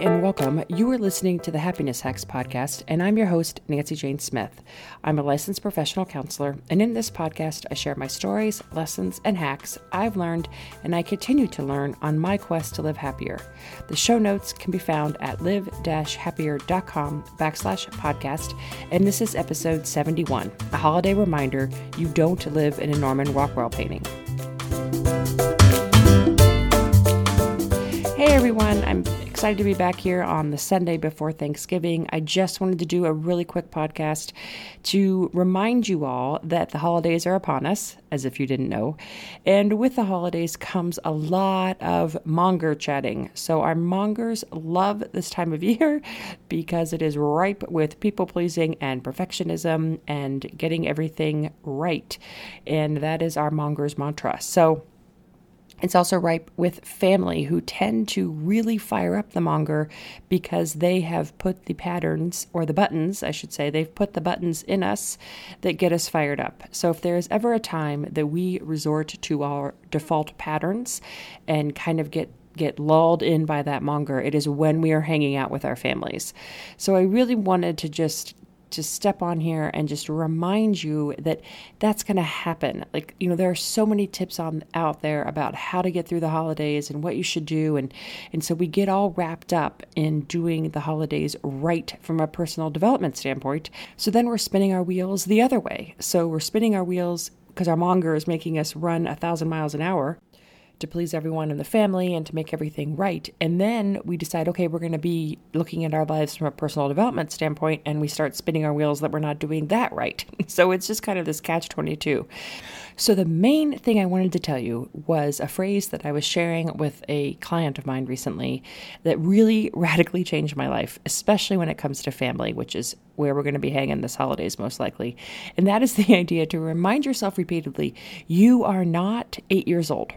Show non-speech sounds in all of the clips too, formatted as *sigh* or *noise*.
and welcome. You are listening to the Happiness Hacks podcast, and I'm your host, Nancy Jane Smith. I'm a licensed professional counselor, and in this podcast, I share my stories, lessons, and hacks I've learned and I continue to learn on my quest to live happier. The show notes can be found at live-happier.com backslash podcast, and this is episode 71, a holiday reminder you don't live in a Norman Rockwell painting. Hey everyone, I'm excited to be back here on the Sunday before Thanksgiving. I just wanted to do a really quick podcast to remind you all that the holidays are upon us, as if you didn't know. And with the holidays comes a lot of monger chatting. So, our mongers love this time of *laughs* year because it is ripe with people pleasing and perfectionism and getting everything right. And that is our mongers mantra. So, it's also ripe with family who tend to really fire up the monger because they have put the patterns, or the buttons, I should say, they've put the buttons in us that get us fired up. So if there is ever a time that we resort to our default patterns and kind of get get lulled in by that monger, it is when we are hanging out with our families. So I really wanted to just to step on here and just remind you that that's going to happen. Like, you know, there are so many tips on out there about how to get through the holidays and what you should do and and so we get all wrapped up in doing the holidays right from a personal development standpoint. So then we're spinning our wheels the other way. So we're spinning our wheels because our monger is making us run a thousand miles an hour to please everyone in the family and to make everything right. And then we decide, okay, we're going to be looking at our lives from a personal development standpoint, and we start spinning our wheels that we're not doing that right. *laughs* so it's just kind of this catch 22. So the main thing I wanted to tell you was a phrase that I was sharing with a client of mine recently that really *laughs* radically changed my life, especially when it comes to family, which is where we're going to be hanging this holidays most likely. And that is the *laughs* idea to remind yourself repeatedly you are not eight years old.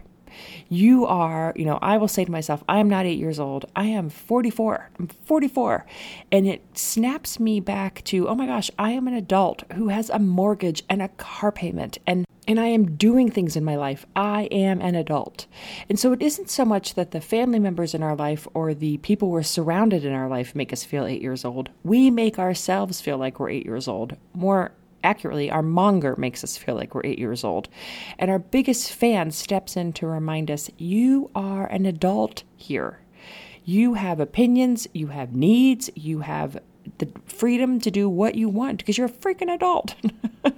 You are, you know, I will say to myself, I am not eight years old. I am 44. I'm 44. And it snaps me back to, oh my gosh, I am an adult who has a mortgage and a car payment and and I am doing things in my life. I am an adult. And so it isn't so much that the family members in our life or the people we're surrounded in our life make us feel eight years old. We make ourselves feel like we're eight years old. More accurately, our monger makes us feel like we're eight years old. And our biggest fan steps in to remind us you are an adult here. You have opinions, you have needs, you have the freedom to do what you want because you're a freaking adult. *laughs*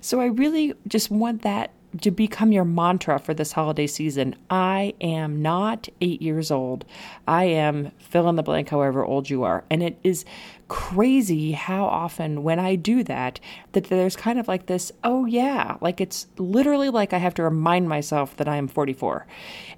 so I really just want that to become your mantra for this holiday season. I am not eight years old. I am fill in the blank, however old you are. And it is crazy how often when I do that, that there's kind of like this, oh yeah, like it's literally like I have to remind myself that I am 44.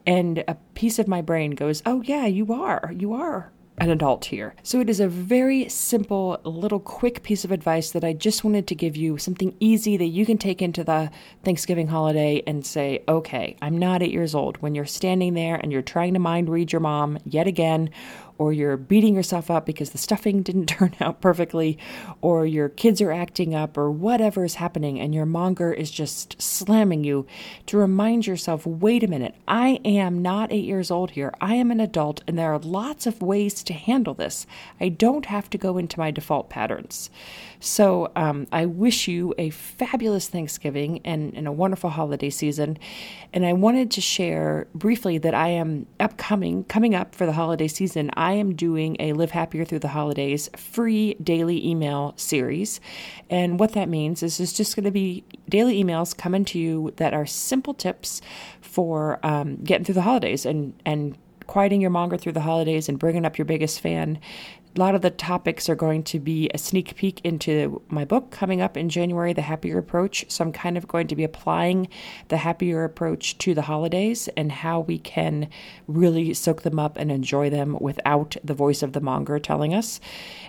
And a piece of my brain goes, oh yeah, you are. You are an adult here. So it is a very simple, little quick piece of advice that I just wanted to give you something easy that you can take into the Thanksgiving holiday and say, okay, I'm not eight years old. When you're standing there and you're trying to mind read your mom yet again, or you're beating yourself up because the stuffing didn't *laughs* turn out perfectly, or your kids are acting up, or whatever is happening, and your monger is just slamming you, to remind yourself wait a minute, I am not eight years old here. I am an adult, and there are lots of ways to handle this. I don't have to go into my default patterns. So um, I wish you a fabulous Thanksgiving and, and a wonderful holiday season. And I wanted to share briefly that I am upcoming, coming up for the holiday season. I am doing a Live Happier Through the Holidays free daily email series. And what that means is it's just going to be daily emails coming to you that are simple tips for um, getting through the holidays and, and quieting your monger through the holidays and bringing up your biggest fan lot of the topics are going to be a sneak peek into my book coming up in January, The Happier Approach. So I'm kind of going to be applying the happier approach to the holidays and how we can really soak them up and enjoy them without the voice of the monger telling us.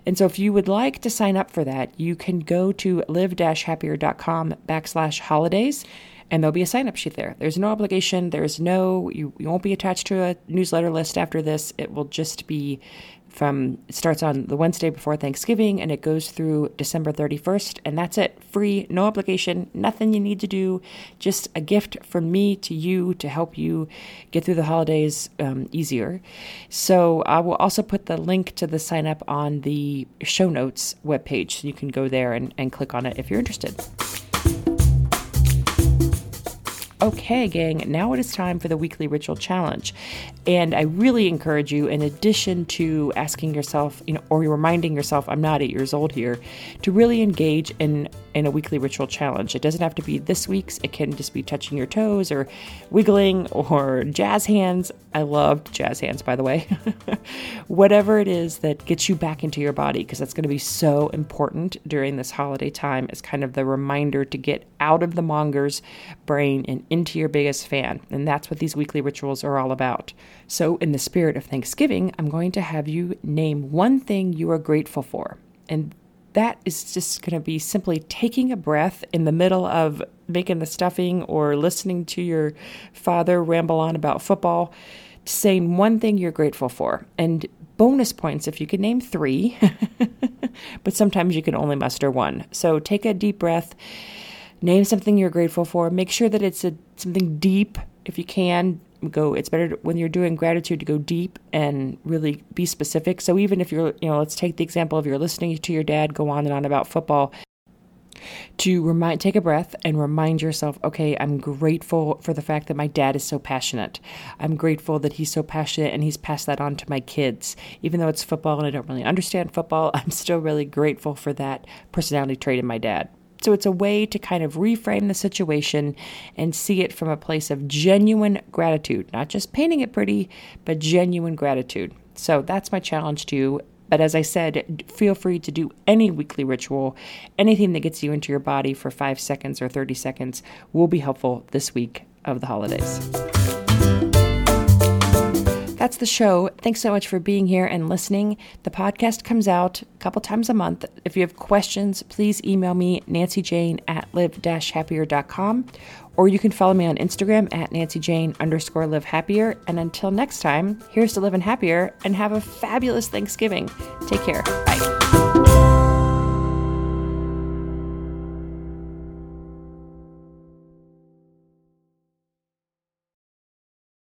And so if you would like to sign up for that, you can go to live-happier.com backslash holidays and there'll be a sign up sheet there. There's no obligation. There's no, you, you won't be attached to a newsletter list after this. It will just be from starts on the Wednesday before Thanksgiving and it goes through December 31st and that's it free no obligation nothing you need to do just a gift from me to you to help you get through the holidays um, easier so I will also put the link to the sign up on the show notes webpage so you can go there and, and click on it if you're interested. Okay, gang, now it is time for the weekly ritual challenge. And I really encourage you, in addition to asking yourself, you know, or reminding yourself, I'm not eight years old here, to really engage in, in a weekly ritual challenge. It doesn't have to be this week's, it can just be touching your toes or wiggling or jazz hands. I loved jazz hands, by the way. *laughs* Whatever it is that gets you back into your body, because that's going to be so important during this holiday time, is kind of the reminder to get out of the monger's brain and into your biggest fan. And that's what these weekly rituals are all about. So, in the spirit of Thanksgiving, I'm going to have you name one thing you are grateful for. And that is just going to be simply taking a breath in the middle of making the stuffing or listening to your father ramble on about football, saying one thing you're grateful for. And bonus points if you can name three, *laughs* but sometimes you can only muster one. So take a deep breath name something you're grateful for. Make sure that it's a, something deep if you can. Go. It's better when you're doing gratitude to go deep and really be specific. So even if you're, you know, let's take the example of you're listening to your dad go on and on about football. To remind, take a breath and remind yourself, okay, I'm grateful for the fact that my dad is so passionate. I'm grateful that he's so passionate and he's passed that on to my kids. Even though it's football and I don't really understand football, *laughs* I'm still really grateful for that personality trait in my dad. So it's a way to kind of reframe the situation and see it from a place of genuine gratitude, not just painting it pretty, but genuine gratitude. So that's my challenge to you. But as I said, feel free to do any weekly ritual. Anything that gets you into your body for five seconds or 30 seconds will be helpful this week of the holidays. That's the show. Thanks so much for being here and listening. The podcast comes out a couple times a month. If you have questions, please email me, nancyjane at live-happier.com, or you can follow me on Instagram at nancyjane underscore live happier. And until next time, here's to living happier and have a fabulous Thanksgiving. Take care. Bye.